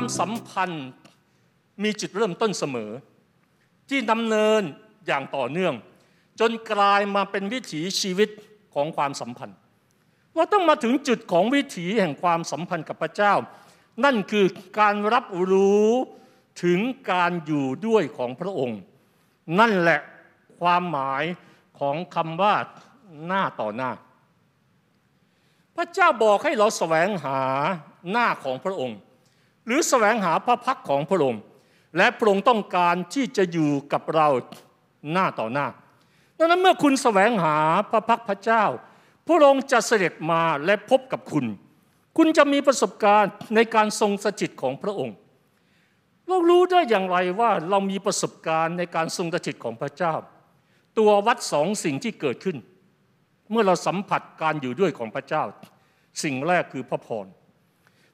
ความสัมพันธ์มีจุดเริ่มต้นเสมอ ที่ดำเนินอย่างต่อเนื่อง จนกลายมาเป็นวิถีชีวิตของความสัมพันธ์ เราต้องมาถึงจุดของวิถีแห่งความสัมพันธ์กับพระเจ้า นั่นคือการรับรู้ถึงการอยู่ด้วยของพระองค์ นั่นแหละความหมายของคำว่าหน้าต่อหน้า พระเจ้าบอกให้เราแสวงหาหน้าของพระองค์ หรือแสวงหาพระพักของพระองค์ และพระองค์ต้องการที่จะอยู่กับเราหน้าต่อหน้าดังนั้นเมื่อคุณแสวงหาพระพักพระเจ้า พระองค์จะเสด็จมาและพบกับคุณ คุณจะมีประสบการณ์ในการทรงสถิตของพระองค์ เรารู้ได้อย่างไรว่าเรามีประสบการณ์ในการทรงสถิตของพระเจ้า ตัววัดสองสิ่งที่เกิดขึ้น เมื่อเราสัมผัสการอยู่ด้วยของพระเจ้า สิ่งแรกคือพระพร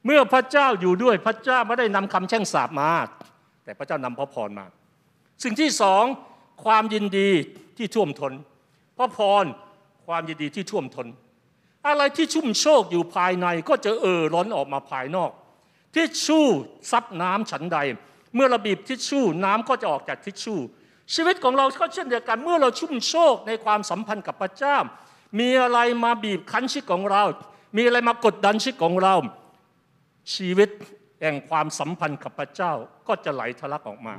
เมื่อพระเจ้าอยู่ด้วยพระเจ้าไม่ได้นำคำแช่งสาบมา แต่พระเจ้านำพระพรมา สิ่งที่สองความยินดีที่ท่วมทนพระพรความยินดีที่ท่วมทน อะไรที่ชุ่มโชคอยู่ภายในก็จะเอ่อร้นออกมาภายนอก ทิชชู่ซับน้ำฉันใด เมื่อเราบีบทิชชู่น้ำก็จะออกจากทิชชู่ชีวิตของเราก็เช่นเดียวกันเมื่อเราชุ่มโชคในความสัมพันธ์กับพระเจ้า มีอะไรมาบีบคั้นชีวิตของเรา มีอะไรมากดดันชีวิตของเรา ชีวิตแห่งความสัมพันธ์กับพระเจ้าก็จะไหลทะลักออกมา